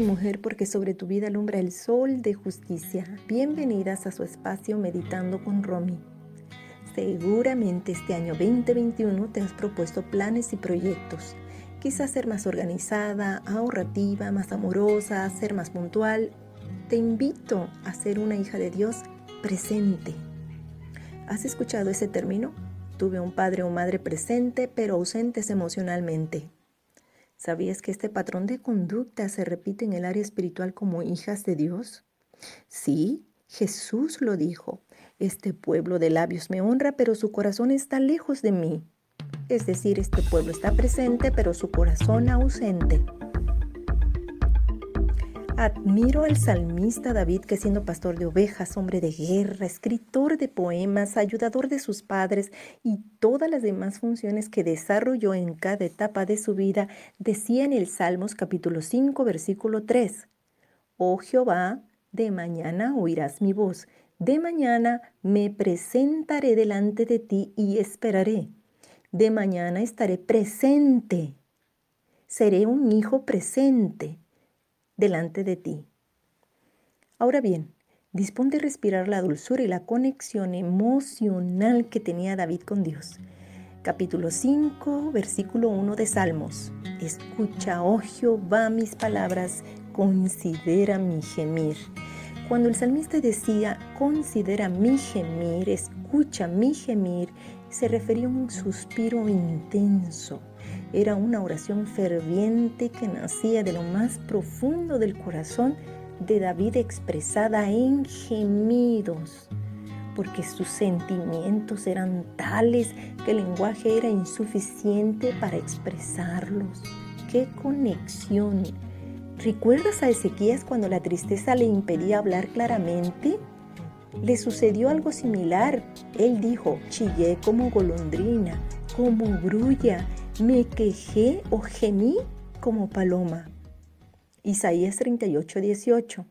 Mujer porque sobre tu vida alumbra el sol de justicia. Bienvenidas a su espacio Meditando con Romy. Seguramente este año 2021 te has propuesto planes y proyectos. Quizás ser más organizada, ahorrativa, más amorosa, ser más puntual. Te invito a ser una hija de Dios presente. ¿Has escuchado ese término? Tuve un padre o madre presente pero ausentes emocionalmente. ¿Sabías que este patrón de conducta se repite en el área espiritual como hijas de Dios? Sí, Jesús lo dijo. Este pueblo de labios me honra, pero su corazón está lejos de mí. Es decir, este pueblo está presente, pero su corazón ausente. Admiro al salmista David que siendo pastor de ovejas, hombre de guerra, escritor de poemas, ayudador de sus padres y todas las demás funciones que desarrolló en cada etapa de su vida, decía en el Salmos capítulo 5 versículo 3, Oh Jehová, de mañana oirás mi voz, de mañana me presentaré delante de ti y esperaré, de mañana estaré presente, seré un hijo presente delante de ti. Ahora bien, dispón de respirar la dulzura y la conexión emocional que tenía David con Dios. Capítulo 5, versículo 1 de Salmos. Escucha, oh Jehová, mis palabras, considera mi gemir. Cuando el salmista decía, considera mi gemir, escucha mi gemir, se refería a un suspiro intenso, era una oración ferviente que nacía de lo más profundo del corazón de David expresada en gemidos, porque sus sentimientos eran tales que el lenguaje era insuficiente para expresarlos. ¡Qué conexión! ¿Recuerdas a Ezequías cuando la tristeza le impedía hablar claramente? Le sucedió algo similar. Él dijo, chillé como golondrina, como grulla, me quejé o gemí como paloma. Isaías 38, 18.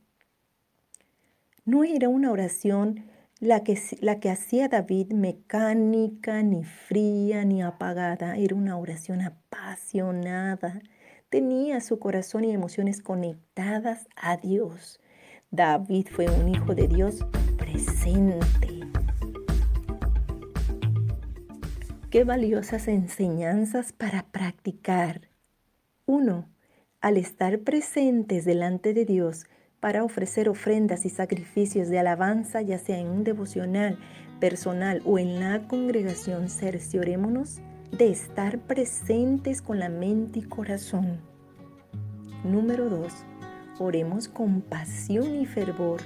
No era una oración la que, la que hacía David mecánica, ni fría, ni apagada. Era una oración apasionada. Tenía su corazón y emociones conectadas a Dios. David fue un hijo de Dios presente. Qué valiosas enseñanzas para practicar. 1. Al estar presentes delante de Dios para ofrecer ofrendas y sacrificios de alabanza, ya sea en un devocional personal o en la congregación, cerciorémonos de estar presentes con la mente y corazón. Número 2. Oremos con pasión y fervor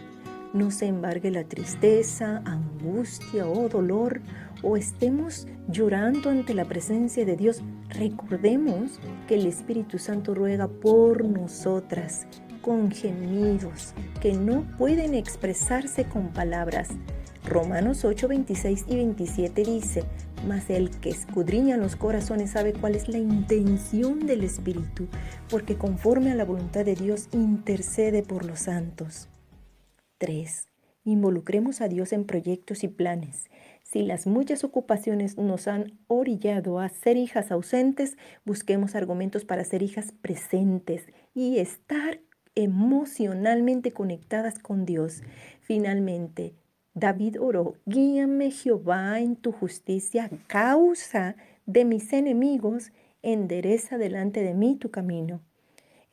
no se embargue la tristeza, angustia o dolor o estemos llorando ante la presencia de Dios, recordemos que el Espíritu Santo ruega por nosotras con gemidos que no pueden expresarse con palabras. Romanos 8, 26 y 27 dice, mas el que escudriña los corazones sabe cuál es la intención del Espíritu, porque conforme a la voluntad de Dios intercede por los santos. 3. Involucremos a Dios en proyectos y planes. Si las muchas ocupaciones nos han orillado a ser hijas ausentes, busquemos argumentos para ser hijas presentes y estar emocionalmente conectadas con Dios. Finalmente, David oró, guíame Jehová en tu justicia, causa de mis enemigos, endereza delante de mí tu camino.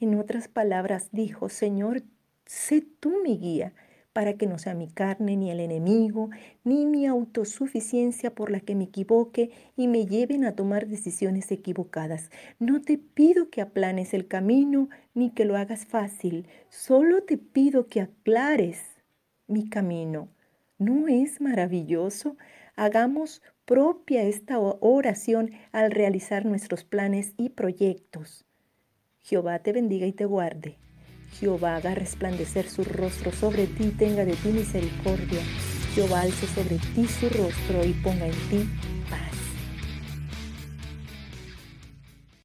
En otras palabras, dijo, Señor, sé tú mi guía para que no sea mi carne ni el enemigo, ni mi autosuficiencia por la que me equivoque y me lleven a tomar decisiones equivocadas. No te pido que aplanes el camino ni que lo hagas fácil, solo te pido que aclares mi camino. ¿No es maravilloso? Hagamos propia esta oración al realizar nuestros planes y proyectos. Jehová te bendiga y te guarde. Jehová haga resplandecer su rostro sobre ti, tenga de ti misericordia. Jehová alce sobre ti su rostro y ponga en ti